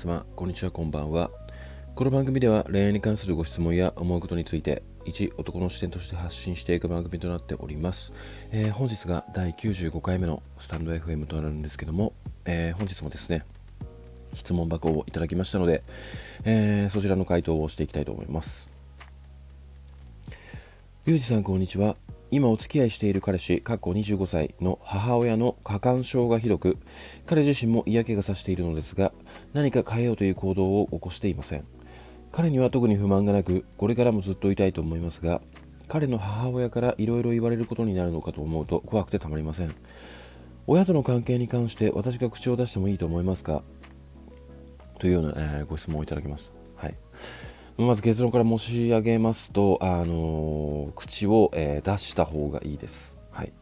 様、こんにちは、こんばんは。この番組では恋愛に関するご質問や思うことについて、一男の視点として発信していく番組となっております。えー、本日が第95回目のスタンド FM となるんですけども、えー、本日もですね、質問箱をいただきましたので、えー、そちらの回答をしていきたいと思います。ゆうじさん、こんにちは。今お付き合いしている彼氏、過去25歳の母親の過干渉がひどく、彼自身も嫌気がさしているのですが、何か変えようという行動を起こしていません。彼には特に不満がなく、これからもずっといたいと思いますが、彼の母親からいろいろ言われることになるのかと思うと怖くてたまりません。親との関係に関して私が口を出してもいいと思いますか？というような、えー、ご質問をいただきます。はい。まず結論から申し上げますと、あのー、口を、えー、出した方がいいです。はい。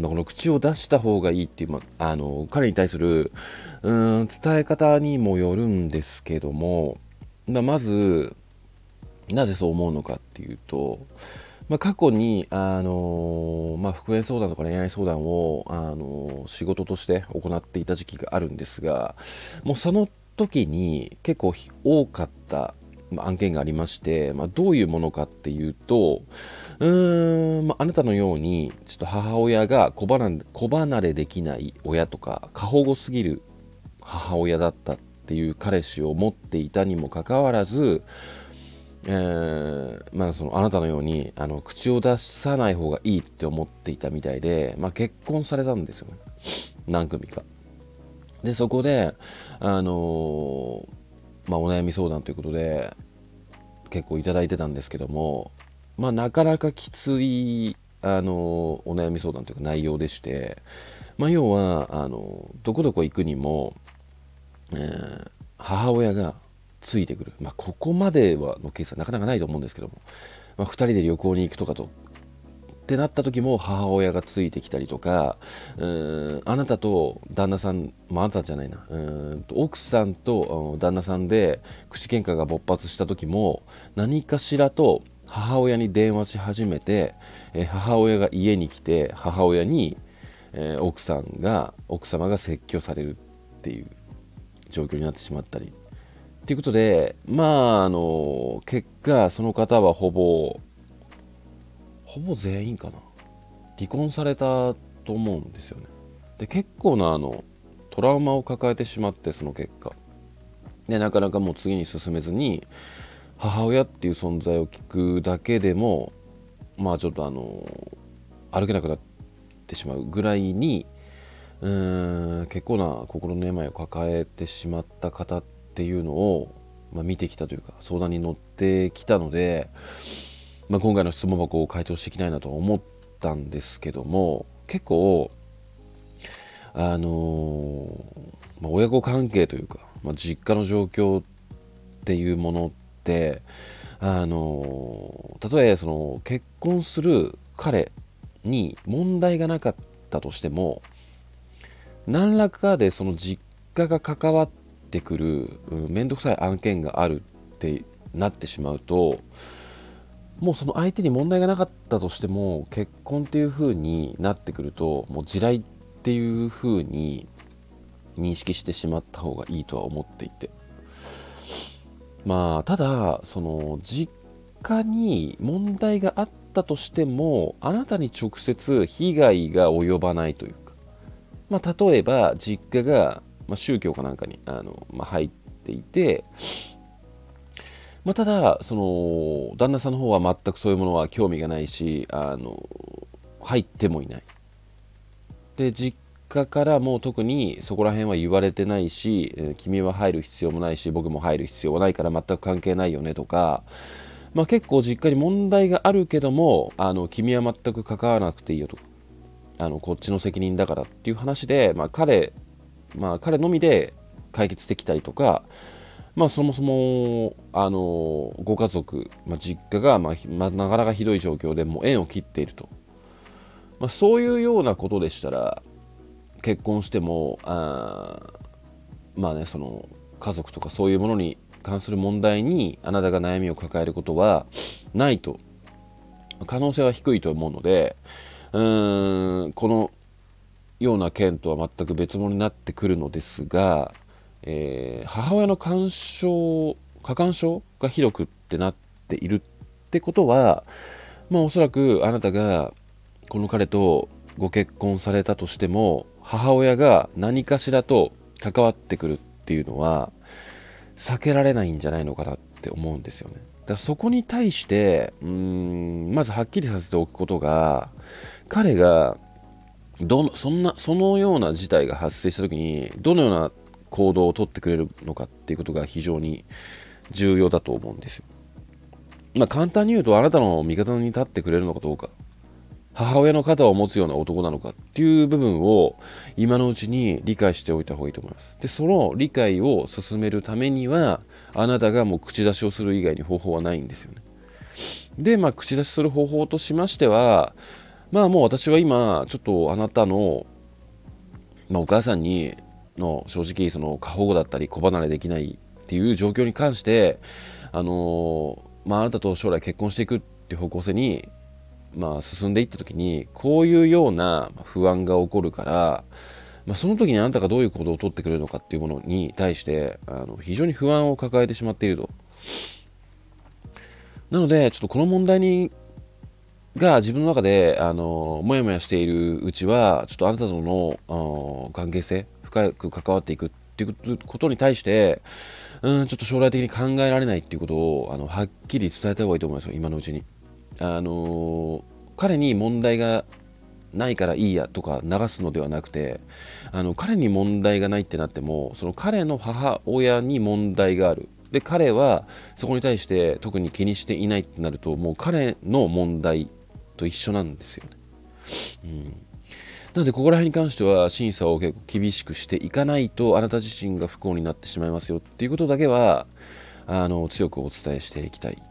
この口を出した方がいいっていう、まあのー、彼に対するうん伝え方にもよるんですけども、ままず、なぜそう思うのかっていうと、まあ、過去に、あのまあ、復縁相談とか恋愛相談を、あの仕事として行っていた時期があるんですがもうその時に結構多かった案件がありまして、まあ、どういうものかっていうと、うーん、まあ、あなたのように、ちょっと母親が子離子離れできない親とか、過保護すぎる母親だったっていう彼氏を持っていたにもかかわらず、えー、まあそのあなたのようにあの口を出さない方がいいって思っていたみたいで、まあ、結婚されたんですよね。何組か。でそこであのーまあ、お悩み相談ということで結構いただいてたんですけども、まあ、なかなかきついあのお悩み相談というか内容でして、まあ、要はあのどこどこ行くにも、えー、母親がついてくる、まあ、ここまではのケースはなかなかないと思うんですけども、まあ、2人で旅行に行くとかとってなった時も母親がついてきたりとかうんあなたと旦那さん、まあ、なたじゃないな。うん奥さんと旦那さんで口喧嘩が勃発した時も何かしらと母親に電話し始めて、え母親が家に来て母親に、え、奥さんが奥様が説教されるっていう状況になってしまったり。ということでまああの結果その方はほぼほぼ全員かな。離婚されたと思うんですよね。で結構なあのトラウマを抱えてしまってその結果。でなかなかもう次に進めずに母親っていう存在を聞くだけでもまあちょっとあの歩けなくなってしまうぐらいにうーん結構な心の病を抱えてしまった方っていうのを、まあ、見てきたというか相談に乗ってきたのでまあ、今回の質問箱を回答していきたいなと思ったんですけども結構あのー、まあ、親子関係というか、まあ、実家の状況っていうものってあのー、例えその結婚する彼に問題がなかったとしても何らかでその実家が関わってくる面倒くさい案件があるってなってしまうともうその相手に問題がなかったとしても結婚っていう風になってくるともう地雷っていう風に認識してしまった方がいいとは思っていて。まあただその実家に問題があったとしてもあなたに直接被害が及ばないというか。まあ例えば実家が、ま、宗教かなんかにあの、まあ、入っていてまあ、ただその旦那さんの方は全くそういうものは興味がないしあの入ってもいない。で実家からも特にそこら辺は言われてないし君は入る必要もないし僕も入る必要はないから全く関係ないよねとか、まあ、結構実家に問題があるけどもあの君は全く関わらなくていいよと。あのこっちの責任だからっていう話で、まあ、彼、まあ、彼のみで解決できたりとかまあ、そもそもあのご家族、まあ、実家が、まあ、なかなかひどい状況でもう縁を切っていると、まあ、そういうようなことでしたら結婚してもあまあねその家族とかそういうものに関する問題にあなたが悩みを抱えることはないと。可能性は低いと思うのでうーんこのような件とは全く別物になってくるのですがえー、母親の干渉過干渉がひどくってなっているってことはまあおそらくあなたがこの彼とご結婚されたとしても母親が何かしらと関わってくるっていうのは避けられないんじゃないのかなって思うんですよね。だからそこに対してうーんまずはっきりさせておくことが彼がどのそんなそのような事態が発生した時にどのような行動をとってくれるのかっていうことが非常に重要だと思うんですよ。まあ簡単に言うとあなたの味方に立ってくれるのかどうか母親の肩を持つような男なのかっていう部分を今のうちに理解しておいた方がいいと思います。で、その理解を進めるためには、あなたがもう口出しをする以外に方法はないんですよね。で、まあ、口出しする方法としましては、まあもう私は今、ちょっとあなたの、まあ、お母さんにの正直その過保護だったり子離れできないっていう状況に関して、あのまあ、あなたと将来結婚していくっていう方向性にまあ、進んでいった時にこういうような不安が起こるから、まあ、その時にあなたがどういう行動をとってくれるのかっていうものに対してあの非常に不安を抱えてしまっていると。なのでちょっとこの問題にが自分の中であのもやもやしているうちはちょっとあなたとの関係性深く関わっていくっていうことに対してうんちょっと将来的に考えられないっていうことをあのはっきり伝えた方がいいと思いますよ今のうちに。あの彼に問題がないからいいやとか流すのではなくてあの彼に問題がないってなってもその彼の母親に問題があるで彼はそこに対して特に気にしていないってなるともう彼の問題と一緒なんですよね。うんなのでここら辺に関しては審査を結構厳しくしていかないとあなた自身が不幸になってしまいますよっていうことだけはあの強くお伝えしていきたいっ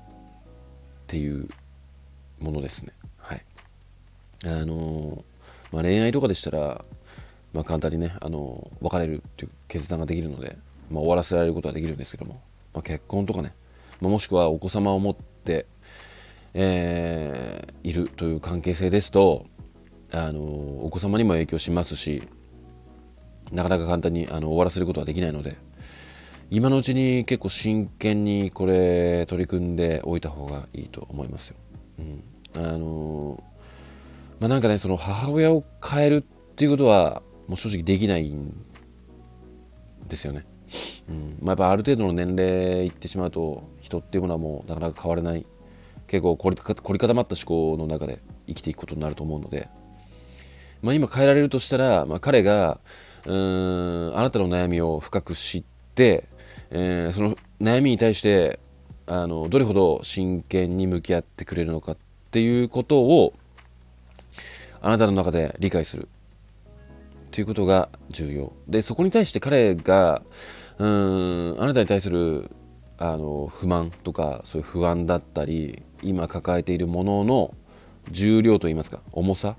ていうものですね。はい。あのまあ、恋愛とかでしたら、まあ、簡単にね、あの別れるっていう決断ができるので、まあ、終わらせられることはできるんですけども、ま、結婚とかね、ま、もしくはお子様を持って、えー、いるという関係性ですと、あのお子様にも影響しますし、なかなか簡単にあの終わらせることはできないので、今のうちに結構真剣にこれ取り組んでおいた方がいいと思いますよ。うん、あのまあなんかねその母親を変えるっていうことはもう正直できないんですよね。うんまあ、やっぱある程度の年齢いってしまうと人っていうものはもうなかなか変われない結構凝り凝り固まった思考の中で生きていくことになると思うので、まあ、今変えられるとしたら、まあ、彼がうーんあなたの悩みを深く知って、えー、その悩みに対してあのどれほど真剣に向き合ってくれるのかっていうことをあなたの中で理解する。ということが重要。でそこに対して彼がうんあなたに対するあの不満とかそういう不安だったり今抱えているものの重量といいますか重さ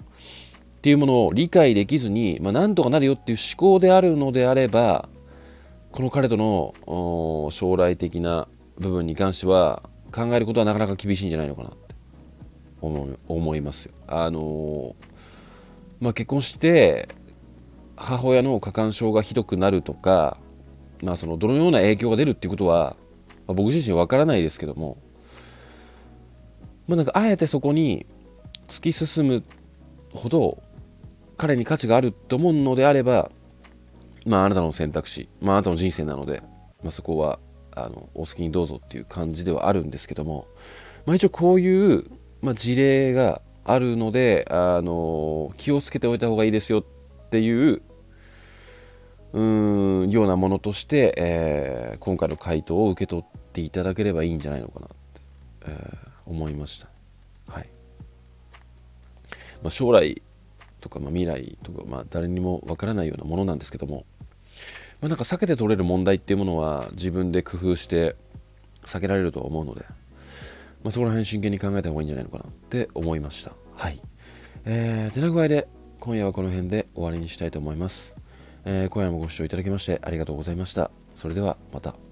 っていうものを理解できずに、まあ、なんとかなるよっていう思考であるのであればこの彼との将来的な部分に関しては考えることはなかなか厳しいんじゃないのかなって思いますよ。あのまあ、結婚して母親の過干渉がひどくなるとか、まあ、そのどのような影響が出るっていうことは、まあ、僕自身わからないですけども、まあ、なんかあえてそこに突き進むほど彼に価値があると思うのであれば、まあ、あなたの選択肢、まあ、あなたの人生なので、まあ、そこはあのお好きにどうぞっていう感じではあるんですけども、まあ、一応こういう、まあ、事例があるのであの気をつけておいた方がいいですよっていううんようなものとして、えー、今回の回答を受け取っていただければいいんじゃないのかなって、えー、思いました。はいまあ、将来とか、まあ、未来とか、まあ、誰にもわからないようなものなんですけども、まあ、なんか避けて取れる問題っていうものは自分で工夫して避けられると思うので、まあ、そこら辺真剣に考えた方がいいんじゃないのかなって思いました。はい。えー、手な具合で今夜はこの辺で終わりにしたいと思います。えー、今夜もご視聴いただきましてありがとうございました。それではまた。